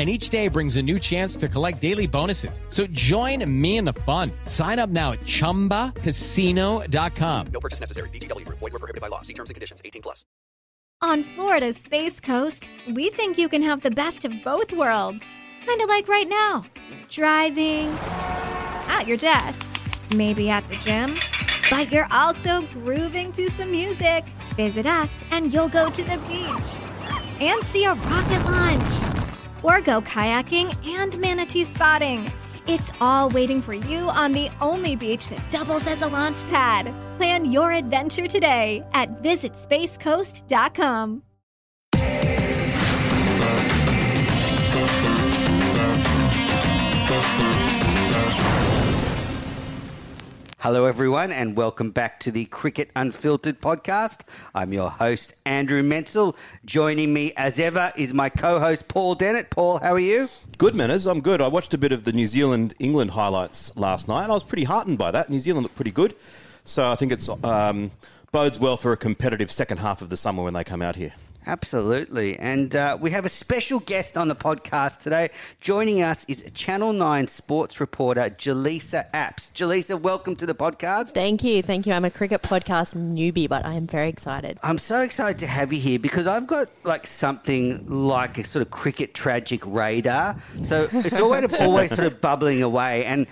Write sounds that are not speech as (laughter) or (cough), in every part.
And each day brings a new chance to collect daily bonuses. So join me in the fun. Sign up now at chumbacasino.com. No purchase necessary. VGW. Void were prohibited by law. See terms and conditions. 18 plus. On Florida's Space Coast, we think you can have the best of both worlds. Kind of like right now. Driving, at your desk, maybe at the gym, but you're also grooving to some music. Visit us and you'll go to the beach and see a rocket launch or go kayaking and manatee spotting. It's all waiting for you on the only beach that doubles as a launch pad. Plan your adventure today at visitspacecoast.com. Hello, everyone, and welcome back to the Cricket Unfiltered podcast. I'm your host, Andrew Menczel. Joining me, as ever, is my co host, Paul Dennett. Paul, how are you? Good, manners. I'm good. I watched a bit of the New Zealand England highlights last night, and I was pretty heartened by that. New Zealand looked pretty good. So I think it's um, bodes well for a competitive second half of the summer when they come out here. Absolutely. And uh, we have a special guest on the podcast today. Joining us is Channel 9 sports reporter Jelisa Apps. Jelisa, welcome to the podcast. Thank you. Thank you. I'm a cricket podcast newbie, but I am very excited. I'm so excited to have you here because I've got like something like a sort of cricket tragic radar. So it's always, (laughs) always sort of bubbling away. And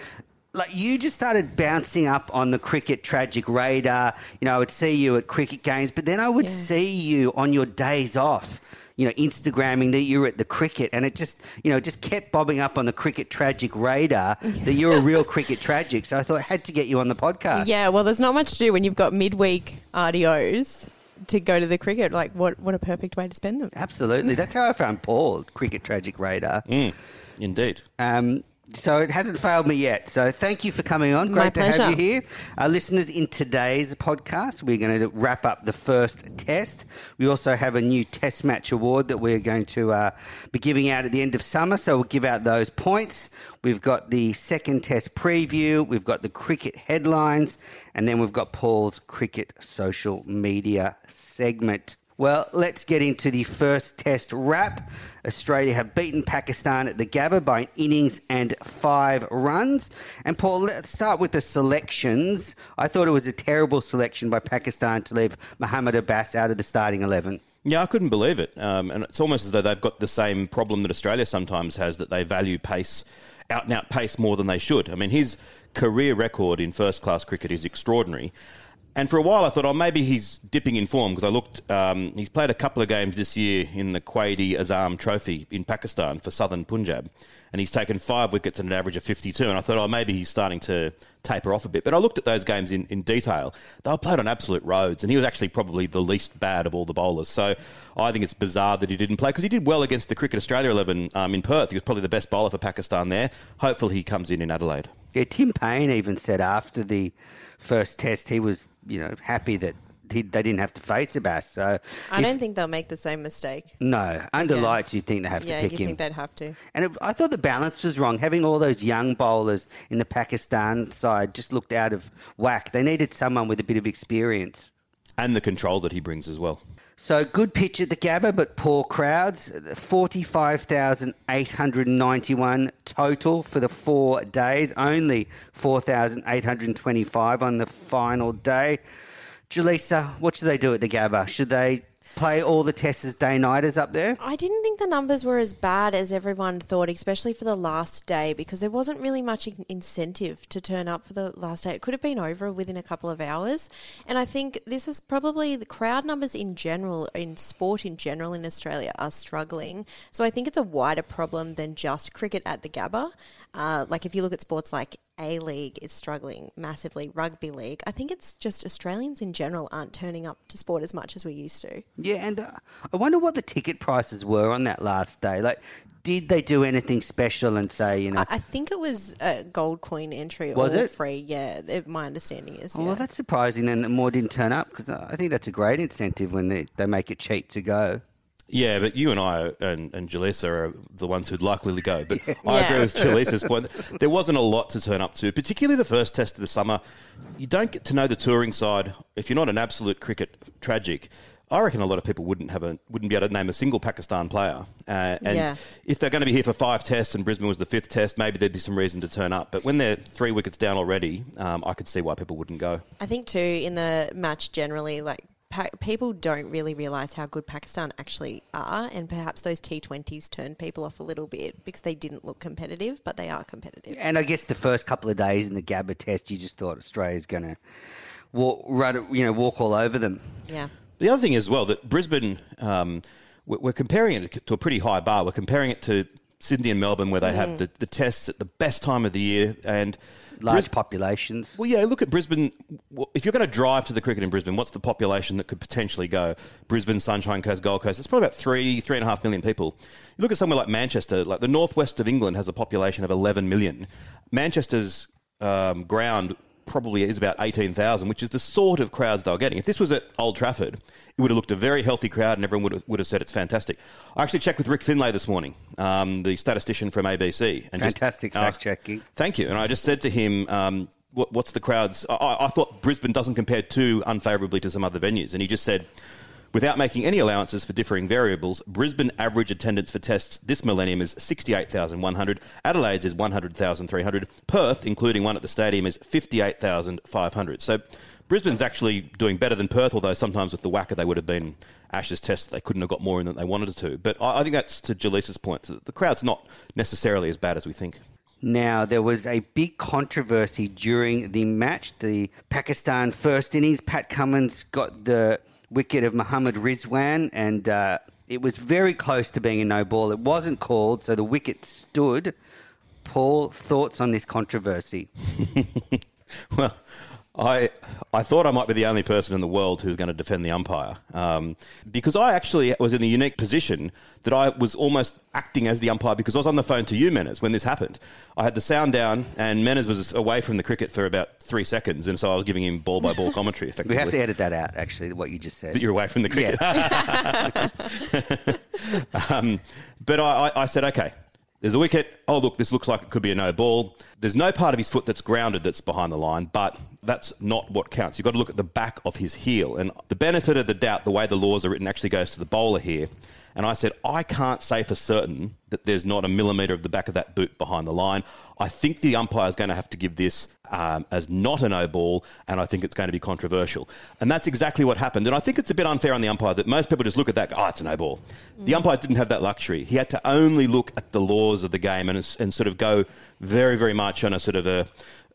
like you just started bouncing up on the cricket tragic radar. You know, I would see you at cricket games, but then I would yeah. see you on your days off. You know, Instagramming that you were at the cricket, and it just, you know, just kept bobbing up on the cricket tragic radar (laughs) that you're a real cricket tragic. So I thought I had to get you on the podcast. Yeah, well, there's not much to do when you've got midweek RDOs to go to the cricket. Like, what what a perfect way to spend them. Absolutely, that's how I found Paul, cricket tragic radar. Mm, indeed. Um, so it hasn't failed me yet. So thank you for coming on. Great to have you here. Our listeners, in today's podcast, we're going to wrap up the first test. We also have a new test match award that we're going to uh, be giving out at the end of summer. So we'll give out those points. We've got the second test preview. We've got the cricket headlines. And then we've got Paul's cricket social media segment. Well, let's get into the first test wrap. Australia have beaten Pakistan at the Gabba by innings and five runs. And Paul, let's start with the selections. I thought it was a terrible selection by Pakistan to leave Mohammad Abbas out of the starting 11. Yeah, I couldn't believe it. Um, and it's almost as though they've got the same problem that Australia sometimes has that they value pace, out and out pace more than they should. I mean, his career record in first class cricket is extraordinary. And for a while, I thought, oh, maybe he's dipping in form because I looked. Um, he's played a couple of games this year in the Quaid Azam Trophy in Pakistan for Southern Punjab, and he's taken five wickets at an average of 52. And I thought, oh, maybe he's starting to taper off a bit. But I looked at those games in, in detail. They were played on absolute roads, and he was actually probably the least bad of all the bowlers. So I think it's bizarre that he didn't play because he did well against the Cricket Australia 11 um, in Perth. He was probably the best bowler for Pakistan there. Hopefully, he comes in in Adelaide. Yeah, Tim Paine even said after the first test he was you know, happy that he, they didn't have to face Abbas. So I if, don't think they'll make the same mistake. No, under Again. lights, you'd think they have yeah, to pick you him. think they'd have to. And it, I thought the balance was wrong. Having all those young bowlers in the Pakistan side just looked out of whack. They needed someone with a bit of experience. and the control that he brings as well. So good pitch at the Gabba, but poor crowds. 45,891 total for the four days. Only 4,825 on the final day. Jelisa, what should they do at the Gabba? Should they play all the tests day-nighters up there? I didn't think the numbers were as bad as everyone thought, especially for the last day, because there wasn't really much in- incentive to turn up for the last day. It could have been over within a couple of hours. And I think this is probably the crowd numbers in general, in sport in general in Australia, are struggling. So I think it's a wider problem than just cricket at the Gabba. Uh, like if you look at sports like a League is struggling massively, rugby league. I think it's just Australians in general aren't turning up to sport as much as we used to. Yeah, and uh, I wonder what the ticket prices were on that last day. Like, did they do anything special and say, you know, I, I think it was a gold coin entry Was or it? free. Yeah, it- my understanding is. oh, yeah. well, that's surprising then that more didn't turn up because I think that's a great incentive when they, they make it cheap to go. Yeah, but you and I and, and Jelisa are the ones who'd likely go. But (laughs) I Yeah. agree with Jelisa's point. There wasn't a lot to turn up to, particularly the first test of the summer. You don't get to know the touring side. If you're not an absolute cricket tragic, I reckon a lot of people wouldn't have a wouldn't be able to name a single Pakistan player. Uh, and Yeah. if they're going to be here for five tests and Brisbane was the fifth test, maybe there'd be some reason to turn up. But when they're three wickets down already, um, I could see why people wouldn't go. I think too in the match generally, like pa- people don't really realise how good Pakistan actually are, and perhaps those T20s turned people off a little bit because they didn't look competitive, but they are competitive. And I guess the first couple of days in the Gabba test, you just thought Australia's going to walk, run, you know, walk all over them. Yeah. The other thing as well that Brisbane, um, we're, we're comparing it to a pretty high bar. We're comparing it to Sydney and Melbourne, where they have the, the tests at the best time of the year and Large Bris- populations. Well, yeah. Look at Brisbane. If you're going to drive to the cricket in Brisbane, what's the population that could potentially go? Brisbane, Sunshine Coast, Gold Coast. It's probably about three, three and a half million people. You look at somewhere like Manchester. Like the northwest of England has a population of 11 million. Manchester's um, ground probably is about 18,000, which is the sort of crowds they were getting. If this was at Old Trafford, it would have looked a very healthy crowd and everyone would have, would have said it's fantastic. I actually checked with Ric Finlay this morning, um, the statistician from ABC. And Fantastic asked- fact-checking. Thank you. And I just said to him, um, what, what's the crowds? I- I, I thought Brisbane doesn't compare too unfavourably to some other venues. And he just said, without making any allowances for differing variables, Brisbane average attendance for tests this millennium is 68,100. Adelaide's is 100,300. Perth, including one at the stadium, is 58,500. So Brisbane's actually doing better than Perth, although sometimes with the WACA they would have been Ashes tests, they couldn't have got more in than they wanted to. But I, I think that's to Jelisa's point. that The crowd's not necessarily as bad as we think. Now, there was a big controversy during the match. The Pakistan first innings, Pat Cummins got the wicket of Muhammad Rizwan, and uh, it was very close to being a no ball. It wasn't called, so the wicket stood. Paul, thoughts on this controversy? (laughs) Well, I I thought I might be the only person in the world who's going to defend the umpire um, because I actually was in the unique position that I was almost acting as the umpire because I was on the phone to you, Menners, when this happened. I had the sound down and Menners was away from the cricket for about three seconds, and so I was giving him ball by ball commentary. (laughs) Effectively, We have to edit that out, actually, what you just said. that you're away from the cricket. (laughs) (laughs) um, but I, I, I said, okay, there's a wicket. Oh, look, this looks like it could be a no ball. There's no part of his foot that's grounded that's behind the line, but that's not what counts. You've got to look at the back of his heel. And the benefit of the doubt, the way the laws are written, actually goes to the bowler here. And I said, I can't say for certain that there's not a millimetre of the back of that boot behind the line. I think the umpire is going to have to give this um, as not a no ball, and I think it's going to be controversial. And that's exactly what happened. And I think it's a bit unfair on the umpire that most people just look at that, oh, it's a no ball. The umpire didn't have that luxury. He had to only look at the laws of the game and, and sort of go very, very much on a sort of a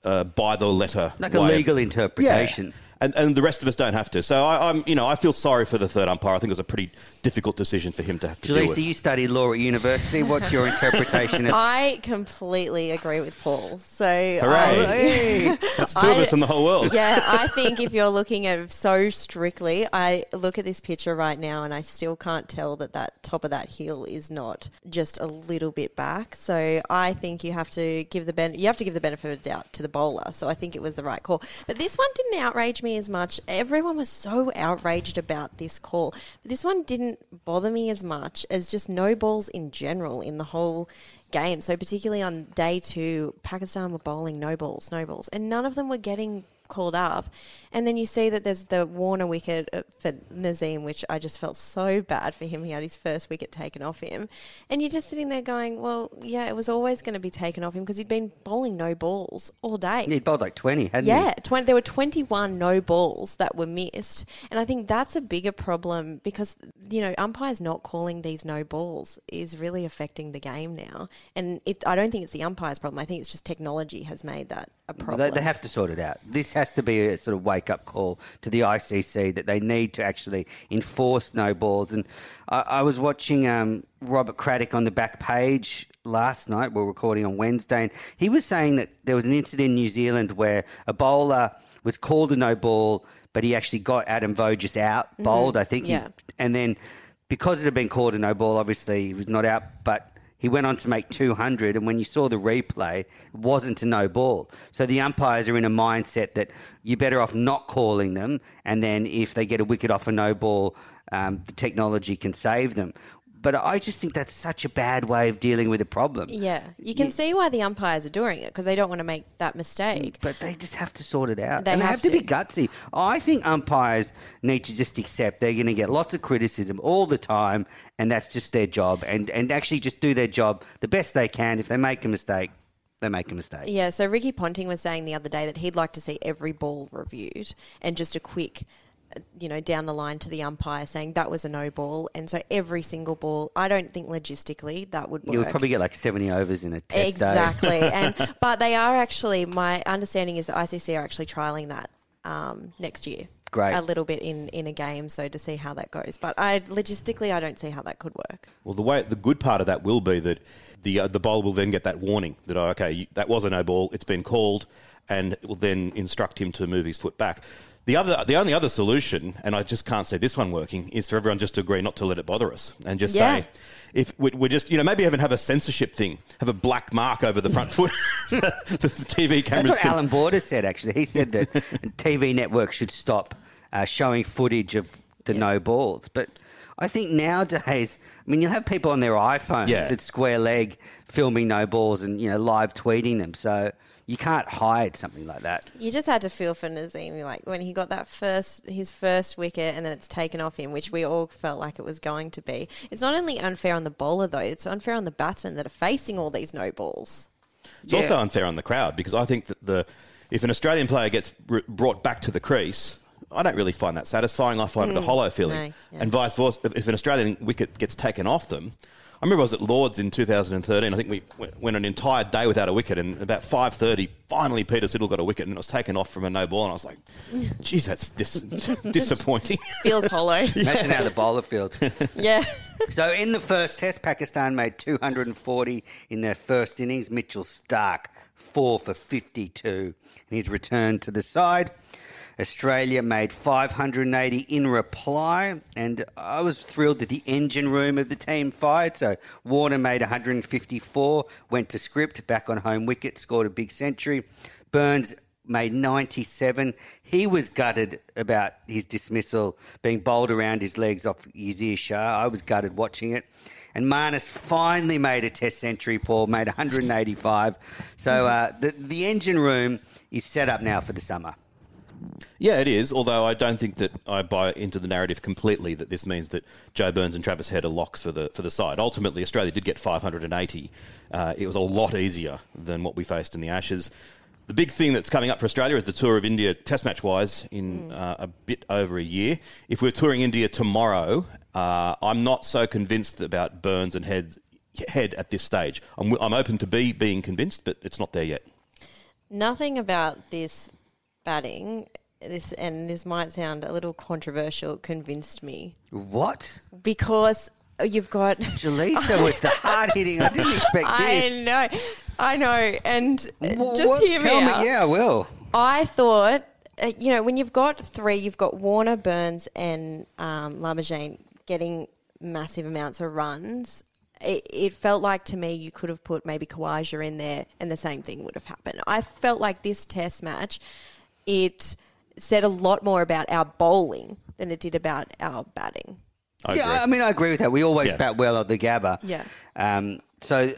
uh, by the letter, Like a way of- legal interpretation. Yeah. And, and the rest of us don't have to. So I, I'm, you know, I feel sorry for the third umpire. I think it was a pretty difficult decision for him to have to deal Jelisa, with. you studied law at university. What's your interpretation of (laughs) I completely agree with Paul. So Hooray! I- That's two of I- us in the whole world. yeah, (laughs) I think if you're looking at it so strictly, I look at this picture right now and I still can't tell that that top of that heel is not just a little bit back. So I think you have to give the ben- you have to give the benefit of the doubt to the bowler. So I think it was the right call. But this one didn't outrage me as much. Everyone was so outraged about this call. But this one didn't bother me as much as just no balls in general in the whole game. So particularly on day two, Pakistan were bowling no balls, no balls, and none of them were getting called up. And then you see that there's the Warner wicket uh, for Naseem, which I just felt so bad for him. He had his first wicket taken off him. And you're just sitting there going, well, yeah, it was always going to be taken off him because he'd been bowling no balls all day. He bowled like 20, hadn't Yeah, he? 20, there were 21 no balls that were missed. And I think that's a bigger problem because, you know, umpires not calling these no balls is really affecting the game now. And it, I don't think it's the umpire's problem. I think it's just technology has made that a They, problem. they have to sort it out. This has to be a sort of wake up call to the ICC that they need to actually enforce no balls. And I, I was watching um, Robert Craddock on the back page last night. We're recording on Wednesday, and he was saying that there was an incident in New Zealand where a bowler was called a no ball, but he actually got Adam Voges out, bowled, I think. He- Yeah. and then because it had been called a no ball, obviously he was not out, but he went on to make 200. And when you saw the replay, it wasn't a no ball. So the umpires are in a mindset that you're better off not calling them. And then if they get a wicket off a no ball, um, the technology can save them. But I just think that's such a bad way of dealing with a problem. yeah, you can see why the umpires are doing it because they don't want to make that mistake. But they just have to sort it out. They and they have have to. be gutsy. I think umpires need to just accept they're going to get lots of criticism all the time, and that's just their job. And, and actually just do their job the best they can. If they make a mistake, they make a mistake. Yeah, so Ricky Ponting was saying the other day that he'd like to see every ball reviewed and just a quick, you know, down the line to the umpire saying that was a no ball. And so every single ball, I don't think logistically that would work. You would probably get like 70 overs in a test day. exactly. (laughs) and but they are actually. My understanding is the ICC are actually trialing that um, next year. Great. A little bit in, in a game, so to see how that goes. But I logistically, I don't see how that could work. Well, the way the good part of that will be that the uh, the bowler will then get that warning that oh, okay, that was a no ball, it's been called, and it will then instruct him to move his foot back. The other, the only other solution, and I just can't see this one working, is for everyone just to agree not to let it bother us and just Yeah. say, if we- we're just, you know, maybe even have a censorship thing, have a black mark over the front foot, (laughs) so the TV That's cameras. what can- Allan Border said, actually. He said that (laughs) TV networks should stop uh, showing footage of the no balls. But I think nowadays, I mean, you'll have people on their iPhones Yeah. at square leg filming no balls and, you know, live tweeting them. So you can't hide something like that. You just had to feel for Naseem, like when he got that first, his first wicket, and then it's taken off him, which we all felt like it was going to be. It's not only unfair on the bowler though; it's unfair on the batsmen that are facing all these no balls. It's also unfair on the crowd because I think that the if an Australian player gets r- brought back to the crease, I don't really find that satisfying. I find it a mm, hollow feeling, no, yeah. and vice versa. If- If an Australian wicket gets taken off them, I remember I was at Lords in 2013. I think we went an entire day without a wicket, and about 5:30, finally Peter Siddle got a wicket, and it was taken off from a no ball, and I was like, "Geez, that's dis- (laughs) disappointing." (laughs) Feels hollow. Imagine how the bowler feels. (laughs) yeah. So in the first test, Pakistan made 240 in their first innings. Mitchell Stark, four for 52 in his return to the side. Australia made 580 in reply, and I was thrilled that the engine room of the team fired. So Warner made 154, went to script, back on home wicket, scored a big century. Burns made 97. He was gutted about his dismissal being bowled around his legs off Yasir Shah. I was gutted watching it. And Marnus finally made a test century, Paul, made 185. So uh, the, the engine room is set up now for the summer. Yeah, it is. Although I don't think that I buy into the narrative completely that this means that Joe Burns and Travis Head are locks for the for the side. Ultimately, Australia did get 580. Uh, it was a lot easier than what we faced in the Ashes. The big thing that's coming up for Australia is the tour of India, Test match wise, in uh, a bit over a year. If we're touring India tomorrow, uh, I'm not so convinced about Burns and Head Head at this stage. I'm, I'm open to be being convinced, but it's not there yet. Nothing about this batting, this and this might sound a little controversial, convinced me What? because you've got. (laughs) Jelisa with the hard hitting. I didn't (laughs) expect this. I know, I know, and Wh- just what? hear me Tell out. Yeah, I will. I thought, uh, you know, when you've got three, you've got Warner, Burns, and um, getting massive amounts of runs. It, it felt like to me you could have put maybe Khawaja in there, and the same thing would have happened. I felt like this Test match, it said a lot more about our bowling than it did about our batting. I yeah, agree. I mean, I agree with that. We always Yeah. bat well at the Gabba. Yeah. Um, so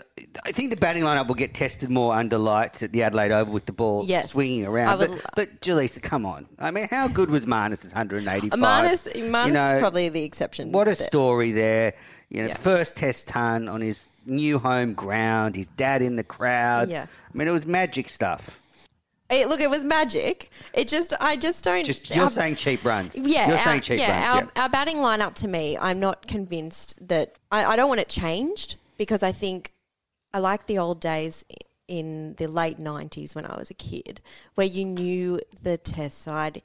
I think the batting lineup will get tested more under lights at the Adelaide Oval with the ball Yes. swinging around. would But, lo- but Jelisa, come on. I mean, how good was Marnus' 185? Marnus, Marnus You know, is probably the exception. What a there. story there. You know, Yeah. first test ton on his new home ground, his dad in the crowd. Yeah. I mean, it was magic stuff. It, look, it was magic. It just, I just don't. Just you're our- saying cheap runs. Yeah, you're our, saying cheap yeah, runs. our, our batting lineup to me, I'm not convinced that I, I don't want it changed because I think I like the old days in the late 90s when I was a kid where you knew the test side,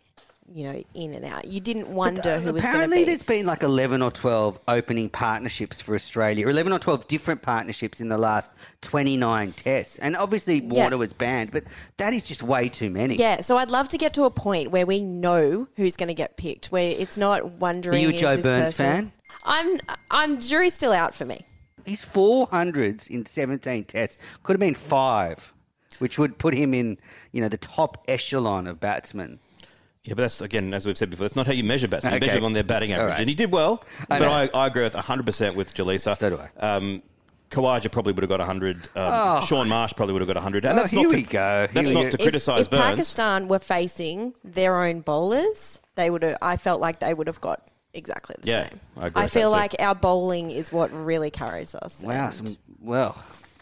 you know, in and out. You didn't wonder Uh, who was going to Apparently, be. there's been like 11 or 12 opening partnerships for Australia, 11 or 12 different partnerships in the last 29 tests. And obviously, Yeah. Warner was banned, but that is just way too many. Yeah, so I'd love to get to a point where we know who's going to get picked, where it's not wondering. Are you a Joe this Burns person- fan? I'm. I'm jury's still out for me. His 400s in 17 tests could have been five, which would put him in, you know, the top echelon of batsmen. Yeah, but that's again, as we've said before, that's not how you measure batsmen. You Okay. measure them on their batting average, right. and he did well. I but. I, I agree with 100 percent with Jelisa. So do I. Um, Khawaja probably would have got 100. Um, Shaun Marsh probably would have got 100. And Oh, that's here not we to, go. That's Here we not go. to criticise if, if Burns. Pakistan were facing their own bowlers, they would have. I felt like they would have got exactly the Yeah, same. I agree with feel that too. like our bowling is what really carries us. Wow. Some, well,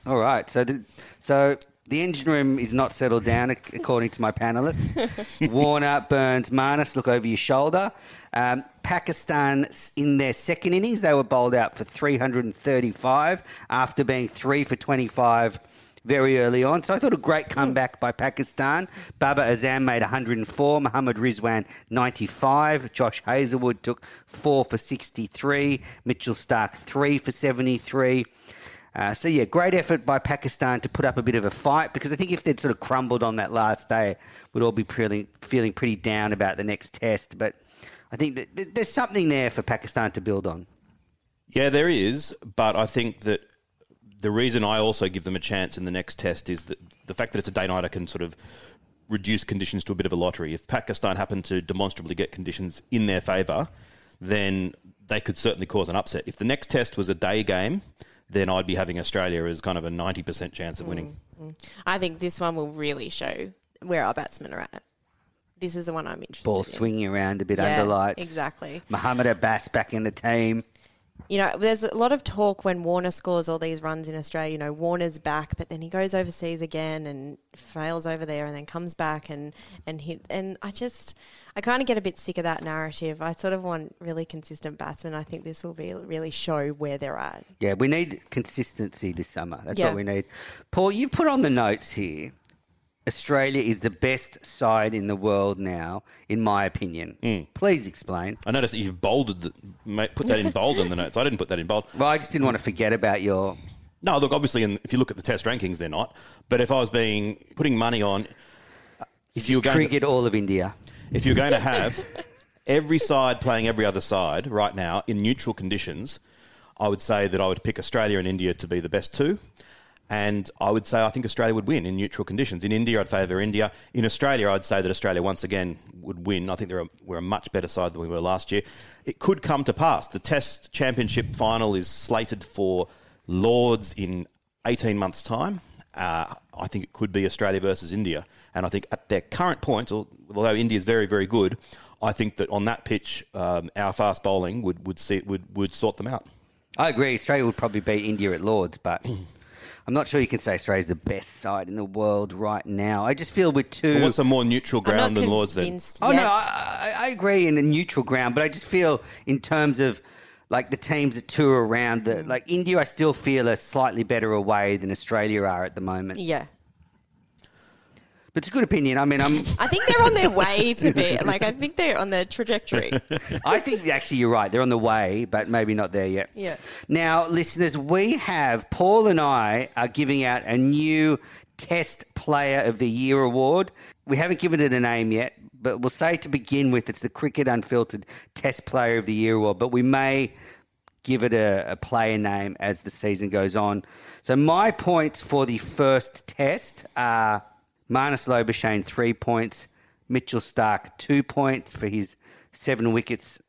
all right. So, the, so the engine room is not settled down, according to my panelists. (laughs) Warner, Burns, Marnus, look over your shoulder. Um, Pakistan, in their second innings, they were bowled out for 335 after being three for 25 very early on. So I thought a great comeback by Pakistan. Babar Azam made 104, Muhammad Rizwan 95, Josh Hazlewood took four for 63, Mitchell Stark three for 73. Uh, so yeah, great effort by Pakistan to put up a bit of a fight because I think if they'd sort of crumbled on that last day, we'd all be feeling feeling pretty down about the next test. But I think that th- there's something there for Pakistan to build on. Yeah, there is, but I think that the reason I also give them a chance in the next test is that the fact that it's a day nighter can sort of reduce conditions to a bit of a lottery. If Pakistan happen to demonstrably get conditions in their favour, then they could certainly cause an upset. If the next test was a day game, then I'd be having Australia as kind of a 90% chance of mm, winning. Mm. I think this one will really show where our batsmen are at. This is the one I'm interested in. Ball in. swinging around a bit Yeah, under lights. exactly. Mohammed Abbas back in the team. You know, there's a lot of talk when Warner scores all these runs in Australia. You know, Warner's back, but then he goes overseas again and fails over there, and then comes back and and hit. And I just, I kind of get a bit sick of that narrative. I sort of want really consistent batsmen. I think this will be really show where they're at. Yeah, we need consistency this summer. That's Yeah. what we need. Paul, you've put on the notes here. Australia is the best side in the world now, in my opinion. Hmm. Please explain. I noticed that you've bolded, the, put that in bold in the notes. I didn't put that in bold. (laughs) Well, I just didn't want to forget about your. No, look, obviously, in, if you look at the test rankings, they're not. But if I was being putting money on, if you were Just going to, all of India. if you're going to have every side playing every other side right now in neutral conditions, I would say that I would pick Australia and India to be the best two. And I would say I think Australia would win in neutral conditions. In India, I'd favour India. In Australia, I'd say that Australia once again would win. I think they're a, we're a much better side than we were last year. It could come to pass. The Test Championship final is slated for Lords in 18 months' time. Uh, I think it could be Australia versus India. And I think at their current point, although India is very, very good, I think that on that pitch, um, our fast bowling would, would, see, would, would sort them out. I agree. Australia would probably beat India at Lords, but I'm not sure you can say Australia's the best side in the world right now. I just feel with two. I want some more neutral I'm not ground than Lords then. convinced Oh yet. no, I, I I agree in a neutral ground, but I just feel in terms of like the teams that tour around the mm. like India, I still feel are slightly better away than Australia are at the moment. yeah. It's a good opinion. I mean, I'm. I think they're on their way to be like. I think they're on their trajectory. (laughs) I think actually you're right. They're on the way, but maybe not there yet. Yeah. Now, listeners, we have Paul and I are giving out a new Test Player of the Year award. We haven't given it a name yet, but we'll say to begin with, it's the Cricket Unfiltered Test Player of the Year award. But we may give it a, a player name as the season goes on. So my points for the first test are Marnus Labuschagne three points, Mitchell Stark two points for his seven wickets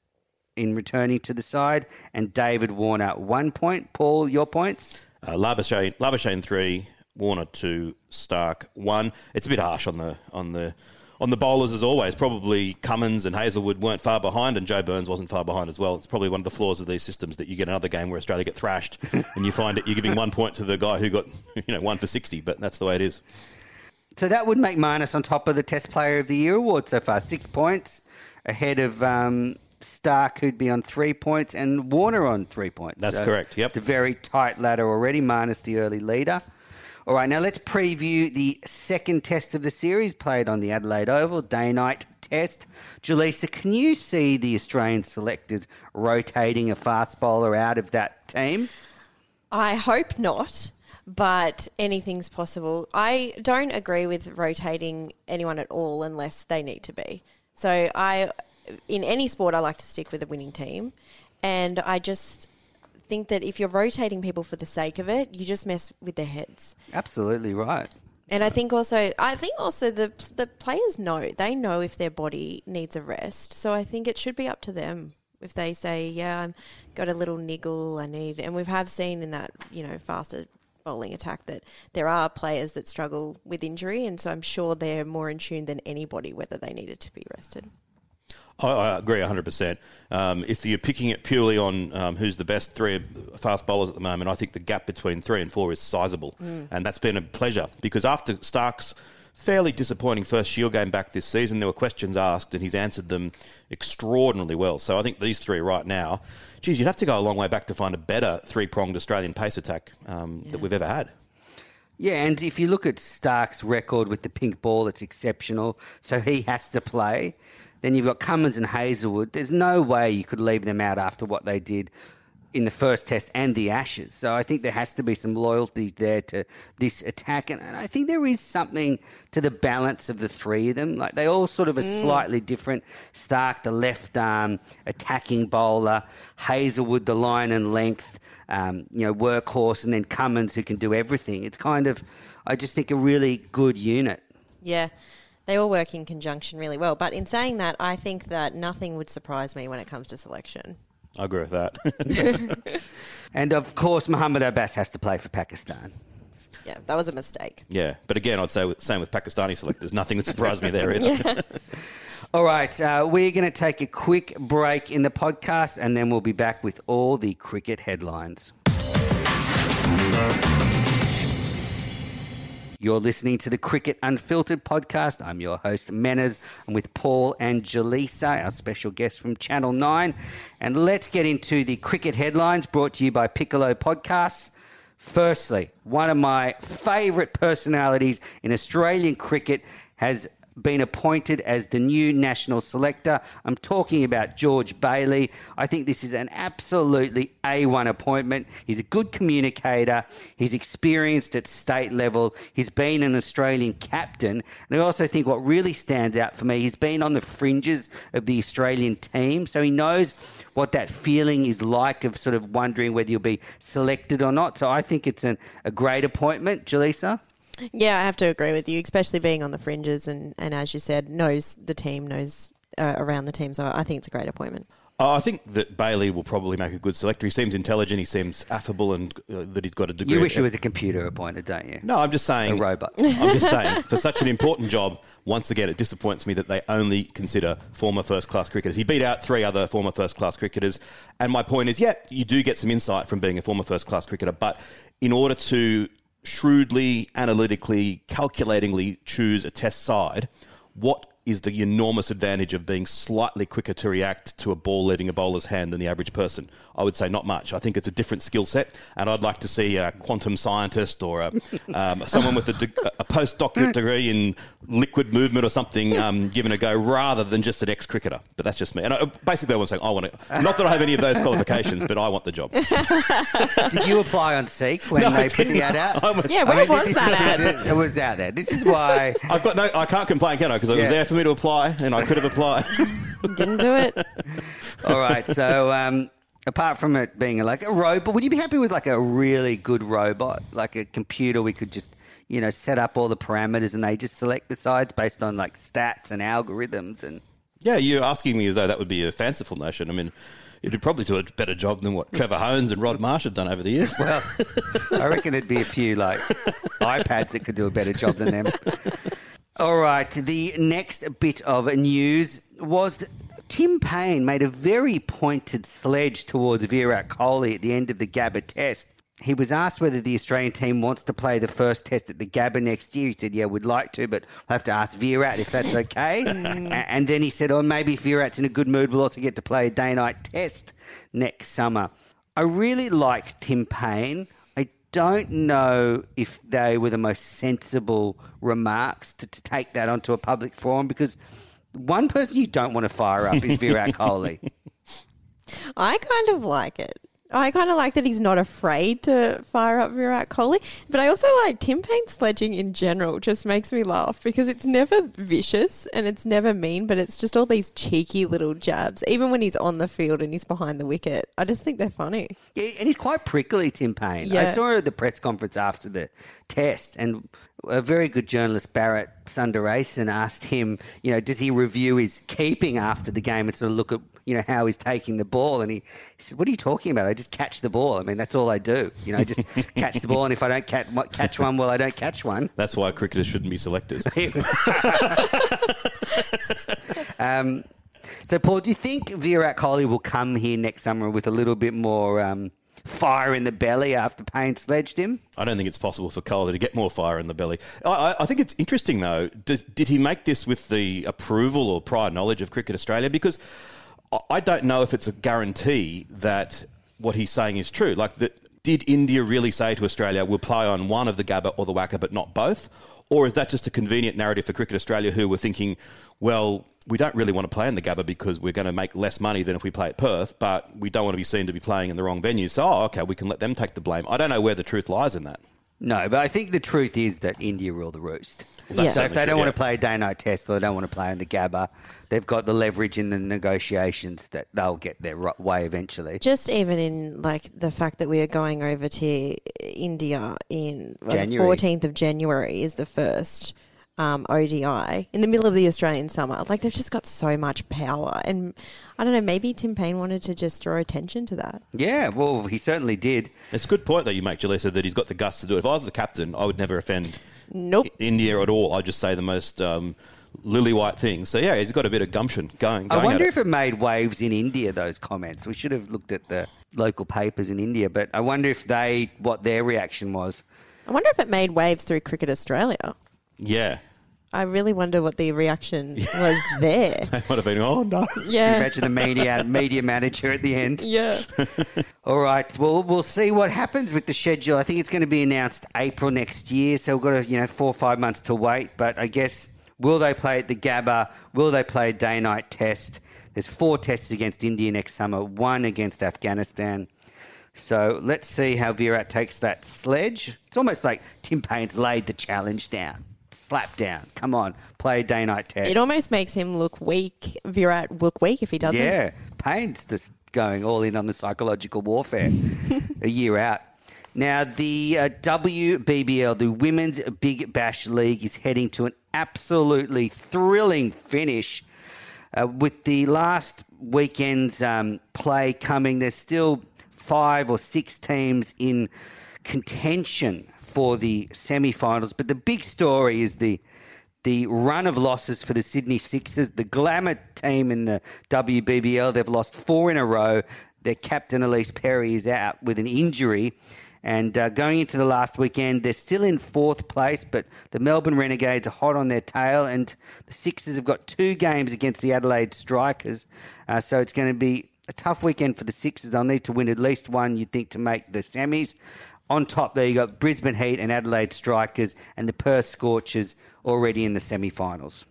in returning to the side, and David Warner one point. Paul, your points? Uh, Labuschagne, Labuschagne three, Warner two, Stark one. It's a bit harsh on the on the on the bowlers as always. Probably Cummins and Hazlewood weren't far behind, and Joe Burns wasn't far behind as well. It's probably one of the flaws of these systems that you get another game where Australia get thrashed, (laughs) and you find it you're giving one point to the guy who got (laughs) you know one for sixty. But that's the way it is. So that would make Marnus on top of the Test Player of the Year award so far. Six points ahead of um, Stark, who'd be on three points, and Warner on three points. That's correct, yep. It's a very tight ladder already, Marnus the early leader. All right, now let's preview the second test of the series played on the Adelaide Oval, day night test. Jelisa, can you see the Australian selectors rotating a fast bowler out of that team? I hope not, but anything's possible. I don't agree with rotating anyone at all unless they need to be. So I, in any sport, I like to stick with a winning team, and I just think that if you're rotating people for the sake of it, you just mess with their heads. Absolutely right. And I think also, I think also the the players know they know if their body needs a rest. So I think it should be up to them if they say, "Yeah, I'm got a little niggle, I need." And we have seen in that you know faster bowling attack that there are players that struggle with injury, and so I'm sure they're more in tune than anybody whether they needed to be rested. I, I agree 100%. Um, if you're picking it purely on um, who's the best three fast bowlers at the moment, I think the gap between three and four is sizable. And that's been a pleasure because after Stark's fairly disappointing first Shield game back this season, there were questions asked and he's answered them extraordinarily well. So I think these three right now, geez, you'd have to go a long way back to find a better three pronged Australian pace attack um, that we've ever had. Yeah, and if you look at Stark's record with the pink ball, it's exceptional. So he has to play. Then you've got Cummins and Hazlewood. There's no way you could leave them out after what they did in the first test and the Ashes. So I think there has to be some loyalty there to this attack. And, and I think there is something to the balance of the three of them. Like they all sort of are slightly different. Stark, the left arm attacking bowler. Hazlewood, the line and length, um, you know, workhorse. And then Cummins, who can do everything. It's kind of, I just think, a really good unit. Yeah. They all work in conjunction really well. But in saying that, I think that nothing would surprise me when it comes to selection. I agree with that. (laughs) And of course, Muhammad Abbas has to play for Pakistan. Yeah, that was a mistake. yeah, but again, I'd say with, same with Pakistani selectors. Nothing that surprised me there either. (laughs) (laughs) All right, uh, we're going to take a quick break in the podcast and then we'll be back with all the cricket headlines. You're listening to the Cricket Unfiltered podcast. I'm your host, Menners. I'm with Paul and Jelisa, our special guest from Channel 9. And let's get into the cricket headlines brought to you by Piccolo Podcasts. Firstly, one of my favourite personalities in Australian cricket has been appointed as the new national selector. I'm talking about George Bailey. I think this is an absolutely A1 appointment. He's a good communicator. He's experienced at state level. He's been an Australian captain. And I also think what really stands out for me, he's been on the fringes of the Australian team. So he knows what that feeling is like of sort of wondering whether you'll be selected or not. So I think it's an, a great appointment, Jelisa. Yeah, I have to agree with you, especially being on the fringes and, and as you said, knows the team, knows uh, around the team. So I think it's a great appointment. Uh, I think that Bailey will probably make a good selector. He seems intelligent. He seems affable, and uh, that he's got a degree. You wish he was a computer appointed, don't you? No, I'm just saying. A robot. I'm just (laughs) saying, for such an important job, once again, it disappoints me that they only consider former first class cricketers. He beat out three other former first class cricketers. And my point is, yeah, you do get some insight from being a former first class cricketer, but in order to shrewdly, analytically, calculatingly choose a test side, what is the enormous advantage of being slightly quicker to react to a ball leaving a bowler's hand than the average person? I would say not much. I think it's a different skill set, and I'd like to see a quantum scientist or a, (laughs) um, someone with a, de- a postdoctorate degree in liquid movement or something um, given a go rather than just an ex-cricketer. But that's just me. And I, basically, I was saying I want to. Not that I have any of those (laughs) qualifications, but I want the job. (laughs) Did you apply on Seek when No, I they put did the ad out? not. I was- Yeah, where was this that is- ad? It was out there. This is why. I've got no. I can't complain, can I? Because it Yeah. was there for me to apply, and I could have applied. (laughs) Didn't do it. All right. So, um, apart from it being like a robot, would you be happy with like a really good robot, like a computer we could just, you know, set up all the parameters and they just select the sides based on like stats and algorithms and. Yeah, you're asking me as though that would be a fanciful notion. I mean, it'd probably do a better job than what Trevor Hohns and Rod Marsh have done over the years. Well, I reckon there'd be a few like (laughs) iPads that could do a better job than them. All right, the next bit of news was Tim Paine made a very pointed sledge towards Virat Kohli at the end of the Gabba test. He was asked whether the Australian team wants to play the first test at the Gabba next year. He said, "Yeah, we'd like to, but we'll have to ask Virat if that's okay." (laughs) And then he said, "Oh, maybe if Virat's in a good mood, we'll also get to play a day-night test next summer." I really like Tim Paine. Don't know if they were the most sensible remarks to, to take that onto a public forum because one person you don't want to fire up is Virat Kohli. (laughs) I kind of like it. I kind of like that he's not afraid to fire up Virat Kohli, but I also like Tim Paine sledging in general. Just makes me laugh because it's never vicious and it's never mean, but it's just all these cheeky little jabs. Even when he's on the field and he's behind the wicket, I just think they're funny. Yeah, and he's quite prickly, Tim Paine. I saw at the press conference after the test, and a very good journalist, Bharat Sundaresan, asked him, you know, does he review his keeping after the game and sort of look at, you know, how he's taking the ball? And he, he said, what are you talking about? I just catch the ball. I mean, that's all I do. You know, just (laughs) catch the ball, and if I don't catch, catch one, well, I don't catch one. That's why cricketers shouldn't be selectors. (laughs) Um, so, Paul, do you think Virat Kohli will come here next summer with a little bit more um, fire in the belly after Paine sledged him? I don't think it's possible for Kohli to get more fire in the belly. I, I, think it's interesting, though. Does, did he make this with the approval or prior knowledge of Cricket Australia? Because I- don't know if it's a guarantee that what he's saying is true. Like, that, did India really say to Australia, we'll play on one of the Gabba or the WACA, but not both? Or is that just a convenient narrative for Cricket Australia who were thinking, well, we don't really want to play in the Gabba because we're going to make less money than if we play at Perth, but we don't want to be seen to be playing in the wrong venue. So, oh, okay, we can let them take the blame. I don't know where the truth lies in that. No, but I think the truth is that India rule the roost. that's So if they don't true, want to play a day-night test or they don't want to play in the Gabba, they've got the leverage in the negotiations that they'll get their ri- way eventually. Just even in like the fact that we are going over to India in well, the January. fourteenth of January is the first um, ODI in the middle of the Australian summer. Like they've just got so much power, and I don't know. Maybe Tim Paine wanted to just draw attention to that. Yeah, well, he certainly did. It's a good point that you make, Jelisa, that he's got the guts to do it. If I was the captain, I would never offend Nope. India at all. I'd just say the most um, lily white thing. So, yeah, he's got a bit of gumption going, I wonder at if it made waves in India. Those comments. We should have looked at the local papers in India, but I wonder if they what their reaction was. I wonder if it made waves through Cricket Australia. Yeah. I really wonder what the reaction (laughs) was there. (laughs) They might have been, oh, no. Yeah. Imagine the media media manager at the end. (laughs) Yeah. All right. Well, we'll see what happens with the schedule. I think it's going to be announced April next year, so we've got a, you know four or five months to wait. But I guess will they play at the Gabba? Will they play a day-night test? There's four tests against India next summer, one against Afghanistan. So let's see how Virat takes that sledge. It's almost like Tim Paine's laid the challenge down, slap down. Come on, play a day-night test. It almost makes him look weak, Virat look weak if he doesn't. Yeah, Paine's just going all in on the psychological warfare (laughs) a year out. Now, the uh, WBBL, the Women's Big Bash League, is heading to an absolutely thrilling finish. Uh, with the last weekend's um, play coming, there's still five or six teams in contention for the semi-finals. But the big story is the the run of losses for the Sydney Sixers, the glamour team in the WBBL. They've lost four in a row. Their captain Ellyse Perry is out with an injury. And uh, going into the last weekend, they're still in fourth place, but the Melbourne Renegades are hot on their tail, and the Sixers have got two games against the Adelaide Strikers. Uh, so it's going to be a tough weekend for the Sixers. They'll need to win at least one, you'd think, to make the semis. On top there, you got Brisbane Heat and Adelaide Strikers, and the Perth Scorchers already in the semi-finals.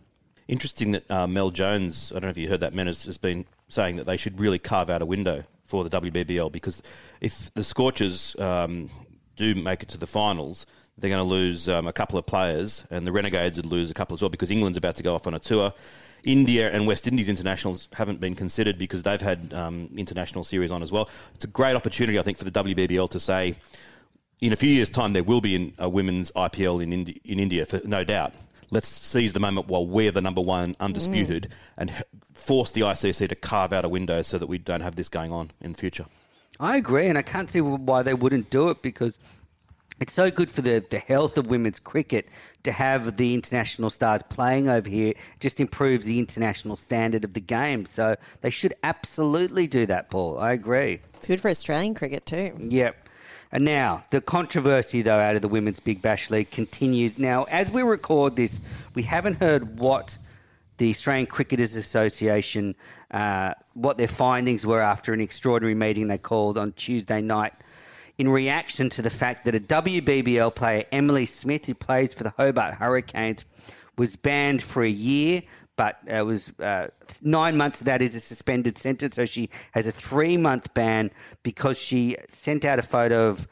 Interesting that uh, Mel Jones, I don't know if you heard that, man, has, has been saying that they should really carve out a window for the WBBL because if the Scorchers um, do make it to the finals, they're going to lose um, a couple of players, and the Renegades would lose a couple as well because England's about to go off on a tour. India and West Indies internationals haven't been considered because they've had um, international series on as well. It's a great opportunity, I think, for the WBBL to say, in a few years' time, there will be in a women's IPL in, Indi- in India, for no doubt. let's seize the moment while we're the number one undisputed mm. and force the ICC to carve out a window so that we don't have this going on in the future. I agree, and I can't see why they wouldn't do it because it's so good for the, the health of women's cricket to have the international stars playing over here. It just improves the international standard of the game. So they should absolutely do that, Paul. I agree. It's good for Australian cricket too. Yep. And now, the controversy, though, out of the Women's Big Bash League continues. Now, as we record this, we haven't heard what the Australian Cricketers Association, uh, what their findings were after an extraordinary meeting they called on Tuesday night in reaction to the fact that a WBBL player, Emily Smith, who plays for the Hobart Hurricanes, was banned for a year, but it was uh, nine months of that is a suspended sentence. So she has a three month ban because she sent out a photo of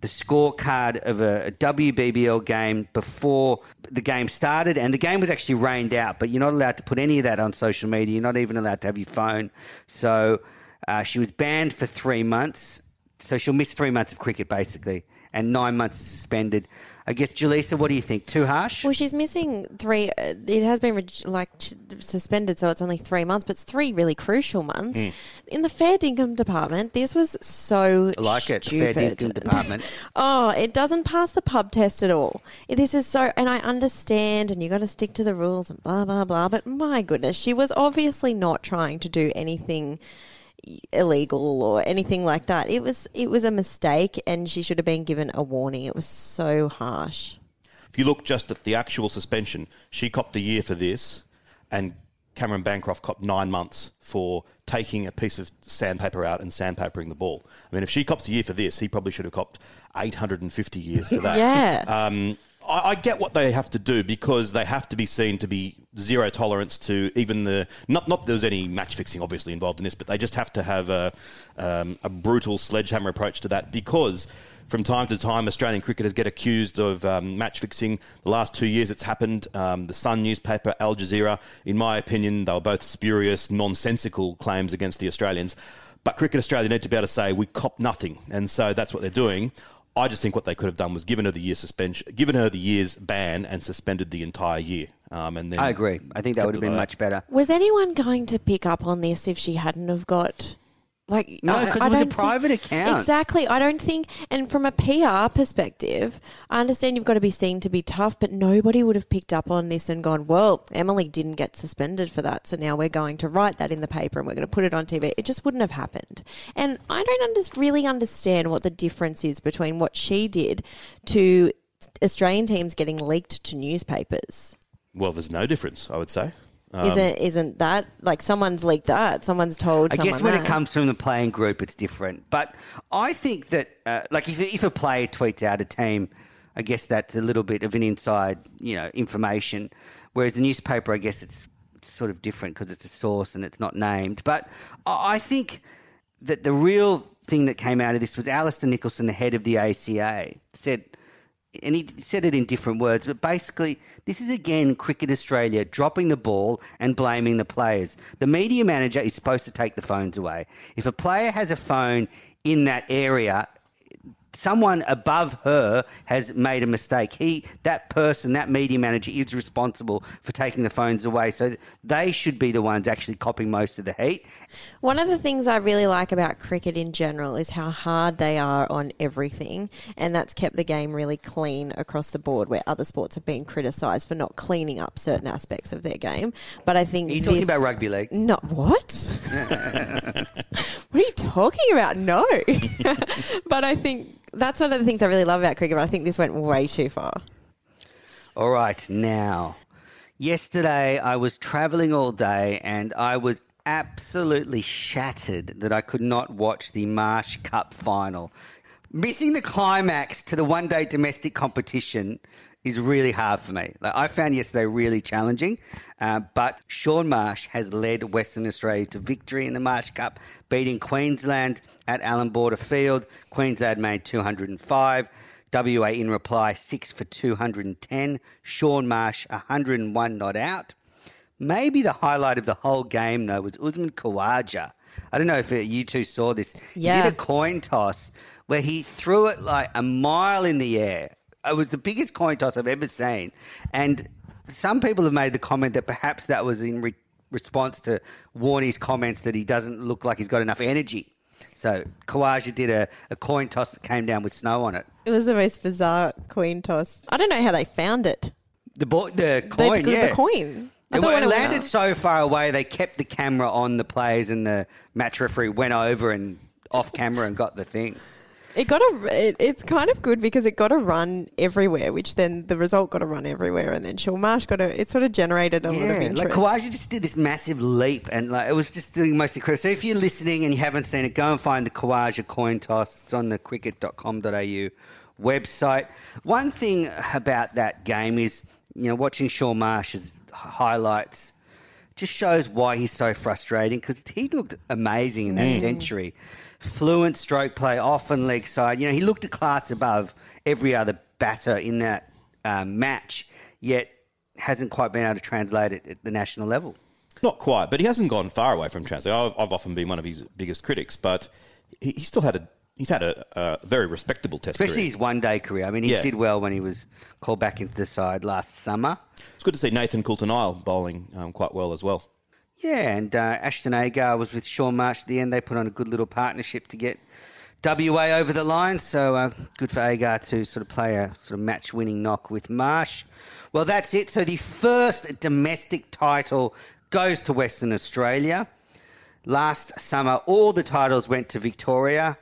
the scorecard of a, a WBBL game before the game started, and the game was actually rained out. But you're not allowed to put any of that on social media. You're not even allowed to have your phone. So uh, she was banned for three months. So she'll miss three months of cricket basically, and nine months suspended. I guess, Jelisa, what do you think? Too harsh? Well, she's missing three. Uh, it has been like suspended, so it's only three months, but it's three really crucial months. In the fair dinkum department, this was so I like it. Fair dinkum department. (laughs) Oh, it doesn't pass the pub test at all. This is so, and I understand, and you got to stick to the rules and blah blah blah. But my goodness, she was obviously not trying to do anything illegal or anything like that. It was it was a mistake, and she should have been given a warning. It was so harsh. If you look just at the actual suspension, she copped a year for this, and Cameron Bancroft copped nine months for taking a piece of sandpaper out and sandpapering the ball. I mean, if she cops a year for this, he probably should have copped 850 years for that. (laughs) Yeah. Um, I, get what they have to do because they have to be seen to be zero tolerance to even the not not there's any match fixing obviously involved in this, but they just have to have a um, a brutal sledgehammer approach to that because. From time to time, Australian cricketers get accused of um, match fixing. The last two years, it's happened. Um, the Sun newspaper, Al Jazeera, in my opinion, they were both spurious, nonsensical claims against the Australians. But Cricket Australia need to be able to say we cop nothing, and so that's what they're doing. I just think what they could have done was given her the year suspension, given her the year's ban, and suspended the entire year. Um, and then I agree. I think that would have been much better. Was anyone going to pick up on this if she hadn't have got like No, I- 'cause I it was a don't think- private account. Exactly. I don't think and from a PR perspective, I understand you've got to be seen to be tough, but nobody would have picked up on this and gone, Well, Emily didn't get suspended for that, so now we're going to write that in the paper and we're going to put it on TV. It just wouldn't have happened. And I don't under- really understand what the difference is between what she did to Australian teams getting leaked to newspapers. Well, there's no difference, I would say. Um, isn't isn't that like someone's leaked that? Someone's told. I guess someone when it comes from the playing group, it's different. But I think that, uh, like, if, if a player tweets out a team, I guess that's a little bit of an inside, you know, information. Whereas the newspaper, I guess it's, it's sort of different because it's a source and it's not named. But I I think that the real thing that came out of this was Alistair Nicholson, the head of the ACA, said, and he said it in different words, but basically, this is again Cricket Australia dropping the ball and blaming the players. The media manager is supposed to take the phones away. If a player has a phone in that area, someone above her has made a mistake. He, that person, that media manager is responsible for taking the phones away. So they should be the ones actually copying most of the heat. One of the things I really like about cricket in general is how hard they are on everything, and that's kept the game really clean across the board. Where other sports have been criticised for not cleaning up certain aspects of their game, but I think Are you talking this- about rugby league? No, what? (laughs) what are you talking about? No, (laughs) but I think that's one of the things I really love about cricket. But I think this went way too far. All right, now, yesterday I was traveling all day and I was absolutely shattered that I could not watch the Marsh Cup final. Missing the climax to the one day domestic competition is really hard for me. Like, I found yesterday really challenging, uh, but Shaun Marsh has led Western Australia to victory in the Marsh Cup, beating Queensland at Allan Border Field. Queensland made 205. WA in reply, 6 for 210. Shaun Marsh, 101 not out. Maybe the highlight of the whole game, though, was Usman Khawaja. I don't know if uh, you two saw this. Yeah. He did a coin toss where he threw it like a mile in the air. It was the biggest coin toss I've ever seen. And some people have made the comment that perhaps that was in re- response to Warney's comments that he doesn't look like he's got enough energy. So Khawaja did a, a coin toss that came down with snow on it. It was the most bizarre coin toss. I don't know how they found it. The bo- the coin, yeah. The coin. I It, thought it landed so far away, they kept the camera on the players, and the match referee went over and off camera and got the thing. It got a. It, it's kind of good because it got a run everywhere, which then the result got a run everywhere, and then Shaun Marsh got a. It sort of generated a lot of Yeah, interest. like Khawaja just did this massive leap, and like it was just the most incredible. So if you're listening and you haven't seen it, go and find the Khawaja coin toss. It's on the cricket.com.au website. One thing about that game is, you know, watching Shaun Marsh's highlights just shows why he's so frustrating because he looked amazing in that mm. century. Fluent stroke play, often leg side. You know, he looked a class above every other batter in that um, match, yet hasn't quite been able to translate it at the national level. Not quite, but he hasn't gone far away from translate. I've, I've often been one of his biggest critics, but he, he still had a he's had a, a very respectable test Especially career. his one day career. I mean, he Yeah. did well when he was called back into the side last summer. It's good to see Nathan Coulter-Nile bowling um, quite well as well. Yeah, and uh, Ashton Agar was with Shaun Marsh at the end. They put on a good little partnership to get WA over the line. So uh, good for Agar to sort of play a sort of match winning knock with Marsh. Well, that's it. So the first domestic title goes to Western Australia. Last summer, all the titles went to Victoria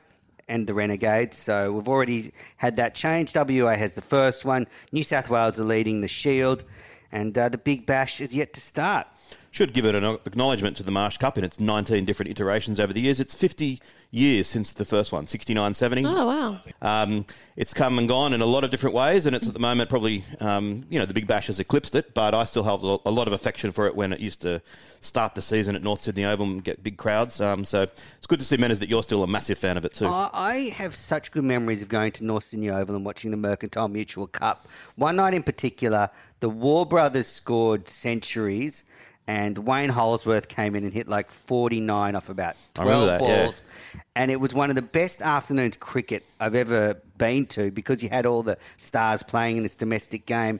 and the Renegades. So we've already had that change. WA has the first one. New South Wales are leading the Shield. And uh, the Big Bash is yet to start. Should give it an acknowledgement to the Marsh Cup in its 19 different iterations over the years. It's 50 years since the first one, 69 70. Oh wow! Um, it's come and gone in a lot of different ways, and it's at the moment probably, um, you know, the Big Bash has eclipsed it, but I still have a a lot of affection for it when it used to start the season at North Sydney Oval and get big crowds. Um, so it's good to see, Menners, that you're still a massive fan of it too. I I have such good memories of going to North Sydney Oval and watching the Mercantile Mutual Cup. One night in particular, the Waugh Brothers scored centuries, and Wayne Holdsworth came in and hit like 49 off about 12 that, yeah. balls. And it was one of the best afternoons cricket I've ever been to because you had all the stars playing in this domestic game.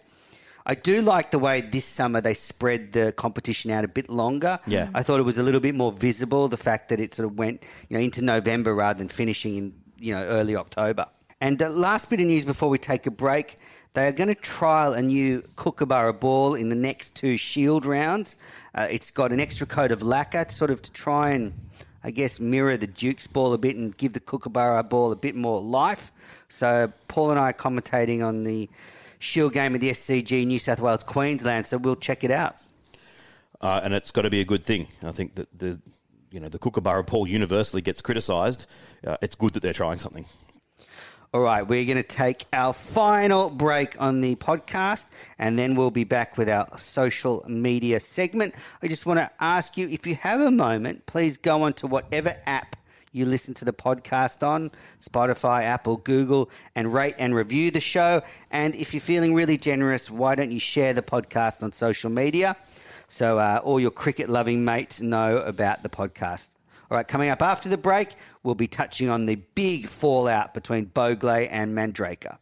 I do like the way this summer they spread the competition out a bit longer. Yeah. I thought it was a little bit more visible, the fact that it sort of went you know, into November rather than finishing in you know early October. And uh, last bit of news before we take a break. They are going to trial a new Kookaburra ball in the next two Shield rounds. Uh, it's got an extra coat of lacquer, sort of to try and, I guess, mirror the Duke's ball a bit and give the Kookaburra ball a bit more life. So Paul and I are commentating on the Shield game of the SCG New South Wales Queensland, so we'll check it out. uh, and it's got to be a good thing. I think that the you know the Kookaburra Paul universally gets criticised. Uh, it's good that they're trying something. All right, we're going to take our final break on the podcast and then we'll be back with our social media segment. I just want to ask you if you have a moment, please go onto whatever app you listen to the podcast on Spotify, Apple, Google and rate and review the show. And if you're feeling really generous, why don't you share the podcast on social media so uh, all your cricket loving mates know about the podcast? All right, coming up after the break, we'll be touching on the big fallout between Bhogle and Manjrekar.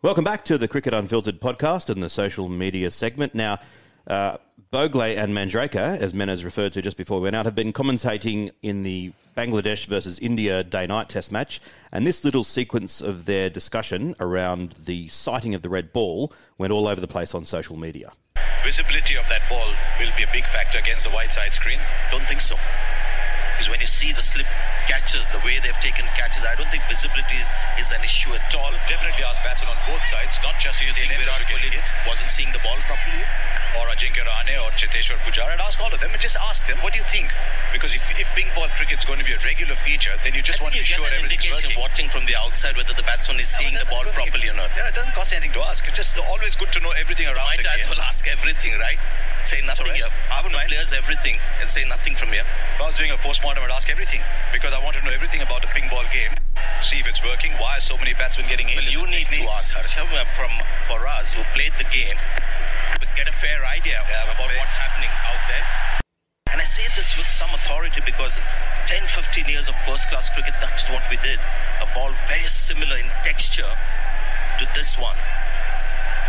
Welcome back to the Cricket Unfiltered podcast and the social media segment. Now, uh, Bhogle and Manjrekar, as Menners referred to just before we went out, have been commentating in the Bangladesh versus India day night test match. And this little sequence of their discussion around the sighting of the red ball went all over the place on social media. Visibility of that ball will be a big factor against the white side screen. Don't think so. Because when you see the slip catches, the way they've taken catches, I don't think visibility is, is an issue at all. Definitely ask batsmen on both sides, not just Do you think Virat Kohli wasn't seeing the ball properly? Or Ajinkya Rahane or Cheteshwar Pujara. I'd ask all of them and just ask them, what do you think? Because if, if pink ball cricket's going to be a regular feature, then you just I want to be sure everything's working. watching from the outside whether the batsman is seeing Yeah, the ball I don't think properly it- or not. Yeah, it doesn't cost anything to ask. It's just always good to know everything around Might as well ask everything, right? Say nothing right. here. I wouldn't mind. players everything and say nothing from here. If I was doing a postmortem, I'd ask everything because I want to know everything about the ping ball game. See if it's working. Why are so many batsmen getting hit? Well, you need technique? to ask Harsha from for us who played the game, get a fair idea Yeah, about play- what's happening out there. And I say this with some authority because 10, 15 years of first class cricket, that's what we did. A ball very similar in texture to this one.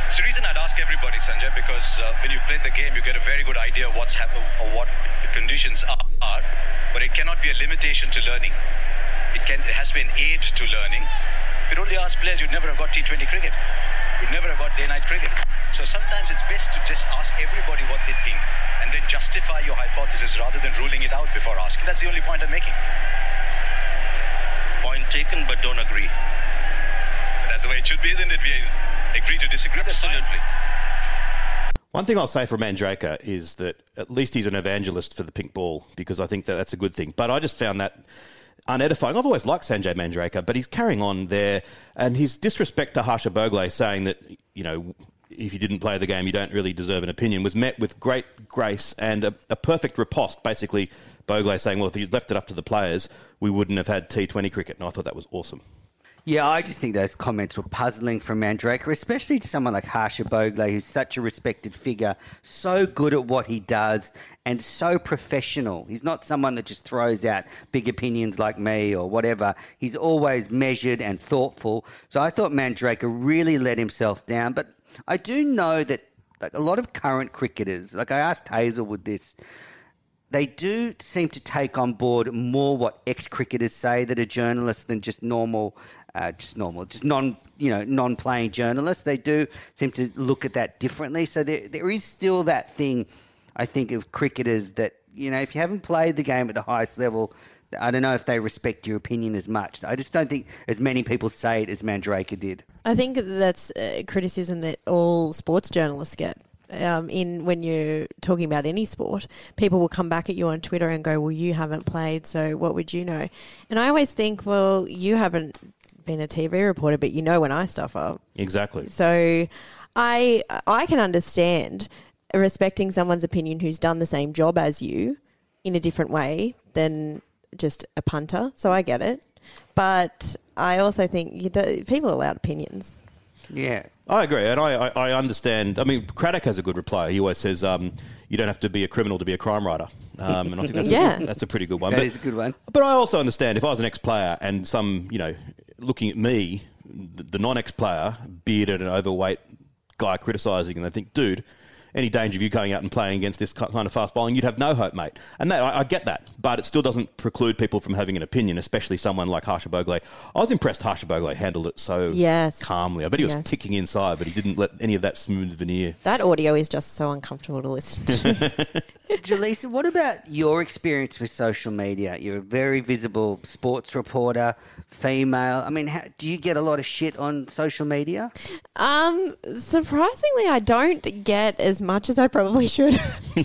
It's the reason I'd ask everybody, Sanjay, because uh, when you've played the game, you get a very good idea of what's happening or what the conditions are, are, but it cannot be a limitation to learning. It can, it has to be an aid to learning. If you'd only ask players, you'd never have got T20 cricket. You'd never have got day-night cricket. So sometimes it's best to just ask everybody what they think and then justify your hypothesis rather than ruling it out before asking. That's the only point I'm making. Point taken, but don't agree. But that's the way it should be, isn't it? We agree to disagree. Absolutely. One thing I'll say for Manjrekar is that at least he's an evangelist for the pink ball because I think that that's a good thing. But I just found that unedifying. I've always liked Sanjay Manjrekar, but he's carrying on there and his disrespect to Harsha Bhogle saying that, you know, if you didn't play the game, you don't really deserve an opinion, was met with great grace and a, a perfect riposte. Basically, Bhogle saying, well, if you'd left it up to the players, we wouldn't have had T20 cricket. And I thought that was awesome. Yeah, I just think those comments were puzzling from Manjrekar, especially to someone like Harsha Bhogle, who's such a respected figure, so good at what he does, and so professional. He's not someone that just throws out big opinions like me or whatever. He's always measured and thoughtful. So I thought Manjrekar really let himself down. But I do know that like a lot of current cricketers, like I asked Hazlewood this, they do seem to take on board more what ex-cricketers say that are journalists than just normal, uh, just normal, just non, you know, non-playing journalists. They do seem to look at that differently. So there, there is still that thing, I think, of cricketers that you know, if you haven't played the game at the highest level. I don't know if they respect your opinion as much. I just don't think as many people say it as Manjrekar did. I think that's uh, criticism that all sports journalists get. Um, in when you're talking about any sport, people will come back at you on Twitter and go, "Well, you haven't played, so what would you know?" And I always think, "Well, you haven't been a TV reporter, but you know when I stuff up." Exactly. So, I I can understand respecting someone's opinion who's done the same job as you in a different way than just a punter. So I get it, but I also think you do, people are allowed opinions. Yeah. I agree, and I, I, I understand. I mean, Craddock has a good reply. He always says, um, "You don't have to be a criminal to be a crime writer," um, and I think that's, (laughs) Yeah. a, that's a pretty good one. That but, is a good one. But I also understand if I was an ex-player and some, you know, looking at me, the, the non-ex-player, bearded and overweight guy criticising, and they think, dude. Any danger of you going out and playing against this kind of fast bowling, you'd have no hope, mate. And that I, I get that, but it still doesn't preclude people from having an opinion, especially someone like Harsha Bhogle. I was impressed Harsha Bhogle handled it so Yes. calmly. I bet he was Yes. ticking inside, but he didn't let any of that smooth veneer. That audio is just so uncomfortable to listen to. (laughs) (laughs) Jelisa, what about your experience with social media? You're a very visible sports reporter, female. I mean, how, do you get a lot of shit on social media? um, surprisingly, I don't get as much as I probably should. (laughs)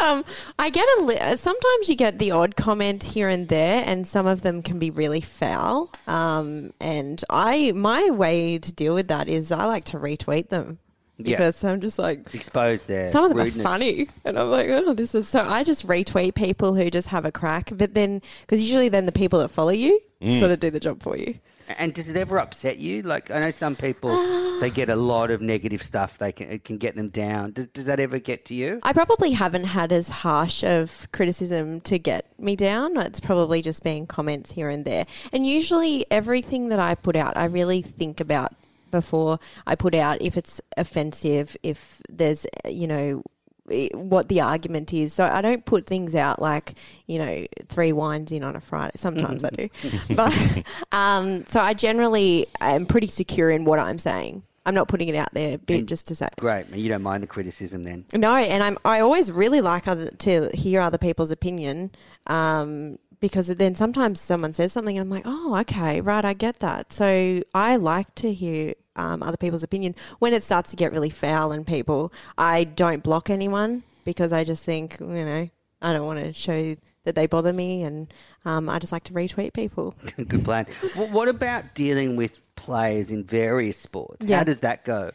um, I get a li- sometimes you get the odd comment here and there, and some of them can be really foul. Um, and I my way to deal with that is I like to retweet them Yeah. because I'm just like exposed there. some of them rudeness. are funny, and I'm like, oh, this is so. I just retweet people who just have a crack, but then because usually then the people that follow you Mm. sort of do the job for you. And does it ever upset you? Like, I know some people, (gasps) they get a lot of negative stuff. They can, it can get them down. Does, does that ever get to you? I probably haven't had as harsh of criticism to get me down. It's probably just been comments here and there. And usually everything that I put out, I really think about before I put out if it's offensive, if there's, you know, what the argument is. So I don't put things out like, you know, three wines in on a Friday. Sometimes I do. (laughs) (laughs) But um, so I generally am pretty secure in what I'm saying. I'm not putting it out there bit just to say. Great. You don't mind the criticism then? No, and I'm I always really like other, to hear other people's opinion. Um, because then sometimes someone says something and I'm like, oh, okay, right, I get that. So I like to hear um, other people's opinion. When it starts to get really foul and people, I don't block anyone because I just think, you know, I don't want to show that they bother me, and um, I just like to retweet people. (laughs) Good plan. Wh- what about dealing with players in various sports? Yeah. How does that go?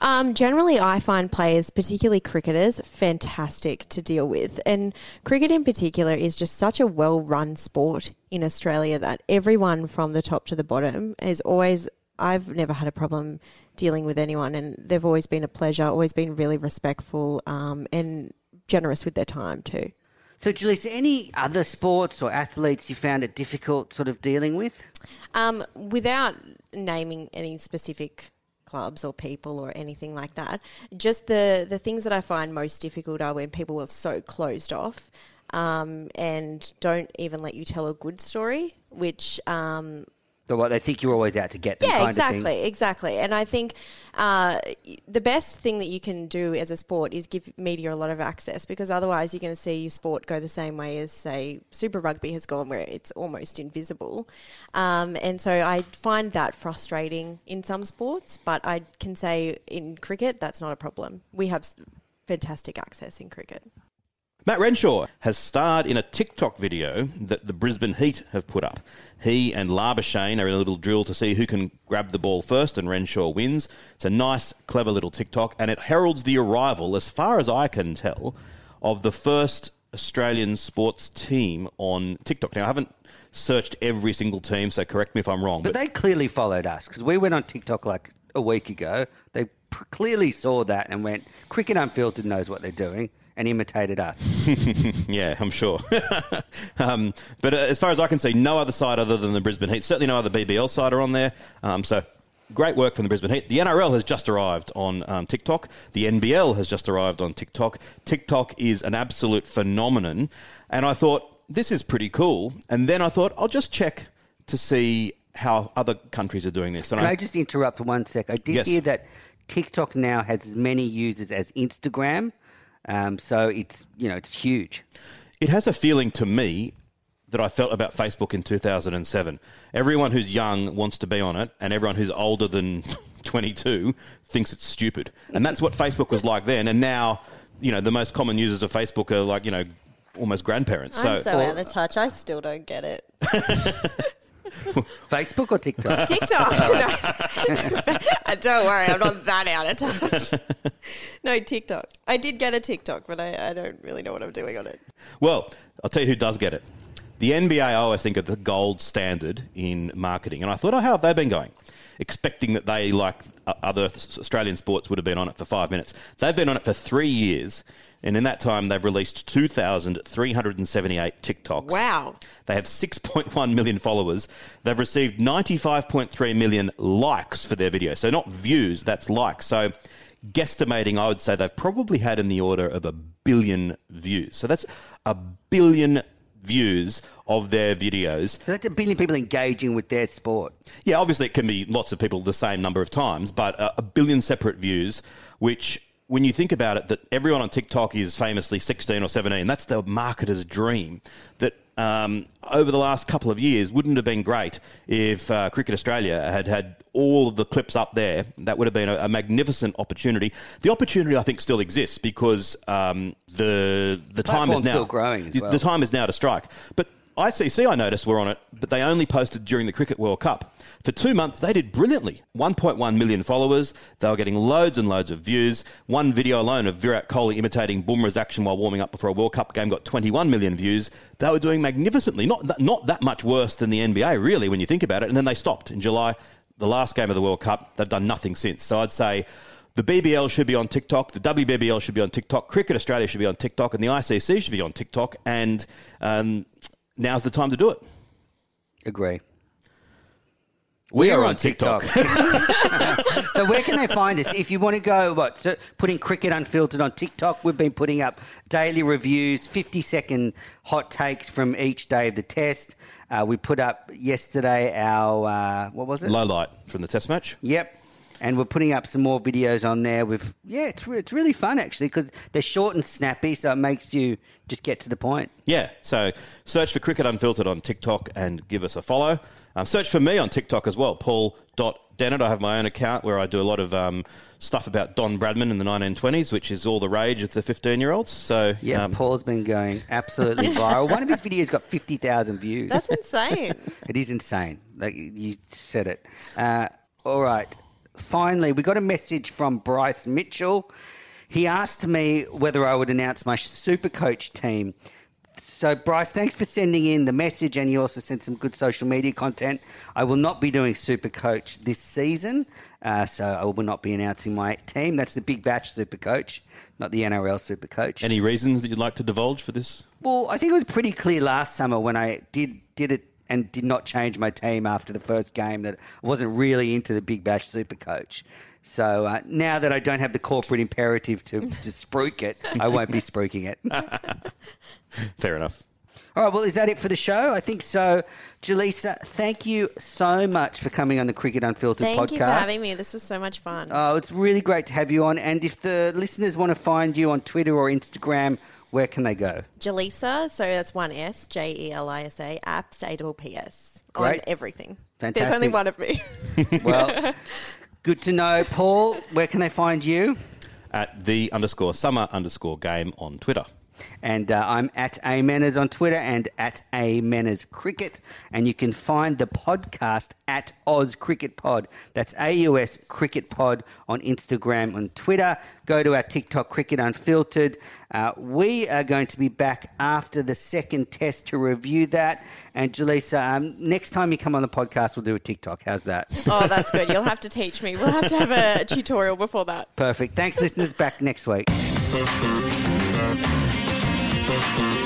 Um, generally, I find players, particularly cricketers, fantastic to deal with. And cricket in particular is just such a well run sport in Australia that everyone from the top to the bottom is always, I've never had a problem dealing with anyone, and they've always been a pleasure, always been really respectful. Um, and generous with their time too. So, Julie, is there any other sports or athletes you found it difficult sort of dealing with? Um, without naming any specific clubs or people or anything like that, just the, the things that I find most difficult are when people are so closed off um, and don't even let you tell a good story, which um, So, what they think you're always out to get them yeah, kind exactly, of thing. exactly. And I think uh, the best thing that you can do as a sport is give media a lot of access because otherwise you're going to see your sport go the same way as, say, Super Rugby has gone, where it's almost invisible. Um, and so I find that frustrating in some sports, but I can say in cricket, that's not a problem. We have fantastic access in cricket. Matt Renshaw has starred in a TikTok video that the Brisbane Heat have put up. He and Labuschagne are in a little drill to see who can grab the ball first, and Renshaw wins. It's a nice, clever little TikTok, and it heralds the arrival, as far as I can tell, of the first Australian sports team on TikTok. Now, I haven't searched every single team, so correct me if I'm wrong. But they clearly followed us because we went on TikTok like a week ago. They clearly saw that and went, Cricket Unfiltered knows what they're doing and imitated us. (laughs) yeah, I'm sure. (laughs) um, but uh, as far as I can see, no other side other than the Brisbane Heat. Certainly no other BBL side are on there. Um, so great work from the Brisbane Heat. The NRL has just arrived on um, TikTok. The NBL has just arrived on TikTok. TikTok is an absolute phenomenon. And I thought, this is pretty cool. And then I thought, I'll just check to see how other countries are doing this. And Can I just interrupt one sec? I did Yes. hear that TikTok now has as many users as Instagram. Um, so it's, you know, it's huge. It has a feeling to me that I felt about Facebook in 2007. Everyone who's young wants to be on it, and everyone who's older than (laughs) 22 thinks it's stupid. And that's what Facebook was like then. And now, you know, the most common users of Facebook are like, you know, almost grandparents. I'm so out of touch. I still don't get it. (laughs) (laughs) Facebook or TikTok? TikTok. (laughs) No. (laughs) Uh, don't worry, I'm not that out of touch. No, TikTok. I did get a TikTok, but I, I don't really know what I'm doing on it. Well, I'll tell you who does get it. The NBA, I always think, are the gold standard in marketing. And I thought, oh, how have they been going? Expecting that they, like other Australian sports, would have been on it for five minutes. They've been on it for three years. And in that time, they've released 2,378 TikToks. Wow. They have 6.1 million followers. They've received 95.3 million likes for their video. So not views, that's likes. So guesstimating, I would say they've probably had in the order of a billion views. So that's a billion views of their videos. So that's a billion people engaging with their sport. Yeah, obviously it can be lots of people the same number of times, but a, a billion separate views, which when you think about it, that everyone on TikTok is famously 16 or 17, that's the marketer's dream. That um, over the last couple of years wouldn't have been great if uh, Cricket Australia had had all of the clips up there. That would have been a, a magnificent opportunity. The opportunity, I think, still exists because um, the the time is now still growing the- well. The time is now to strike, but. ICC, I noticed, were on it, but they only posted during the Cricket World Cup. For two months, they did brilliantly. 1.1 million followers. They were getting loads and loads of views. One video alone of Virat Kohli imitating Bumrah's action while warming up before a World Cup game got 21 million views. They were doing magnificently. Not that, not that much worse than the NBA, really, when you think about it. And then they stopped in July, the last game of the World Cup. They've done nothing since. So I'd say the BBL should be on TikTok, the WBBL should be on TikTok, Cricket Australia should be on TikTok, and the ICC should be on TikTok. And um, now's the time to do it. Agree. We We're are on on TikTok. so where can they find us? If you want to go, what, so putting Cricket Unfiltered on TikTok, we've been putting up daily reviews, 50 second hot takes from each day of the test. Uh, we put up yesterday our, uh, what was it? Low light from the test match. Yep. And we're putting up some more videos on there with, yeah, it's, re- it's really fun actually because they're short and snappy, so it makes you just get to the point. Yeah, so search for Cricket Unfiltered on TikTok and give us a follow. Um, search for me on TikTok as well, paul.dennett. I have my own account where I do a lot of um, stuff about Don Bradman in the 1920s, which is all the rage of the 15 year olds. So, Yeah, um, Paul's been going absolutely (laughs) viral. One of his videos got 50,000 views. That's insane. (laughs) It is insane. Like you said it. Uh, all right. Finally, we got a message from Bryce Mitchell. He asked me whether I would announce my super coach team. So, Bryce, thanks for sending in the message, and you also sent some good social media content. I will not be doing Super Coach this season, uh, so I will not be announcing my team. That's the Big Bash Super Coach, not the NRL Super Coach. Any reasons that you'd like to divulge for this? Well, I think it was pretty clear last summer when I did did it and did not change my team after the first game that I wasn't really into the Big Bash Super Coach. So uh, now that I don't have the corporate imperative to, to spruik it, I won't be spruiking it. (laughs) Fair enough. All right, well, is that it for the show? I think so. Jelisa, thank you so much for coming on the Cricket Unfiltered Thank podcast. Thank you for having me. This was so much fun. Oh, it's really great to have you on. And if the listeners want to find you on Twitter or Instagram, where can they go? Jelisa, so that's one S, J E L I S A, apps, A double P S. On Great. everything. Fantastic. There's only one of me. Well, (laughs) good to know. Paul, where can they find you? At the underscore summer underscore game on Twitter. And uh, I'm at Amenas on Twitter and at Amenas Cricket. And you can find the podcast at Oz Cricket Pod. That's AUS Cricket Pod on Instagram and Twitter. Go to our TikTok Cricket Unfiltered. Uh, we are going to be back after the second test to review that. And Jelisa, um, next time you come on the podcast, we'll do a TikTok. How's that? oh, that's good. You'll have to teach me. We'll have to have a tutorial before that. Perfect. Thanks, listeners. Back next week. Thank you.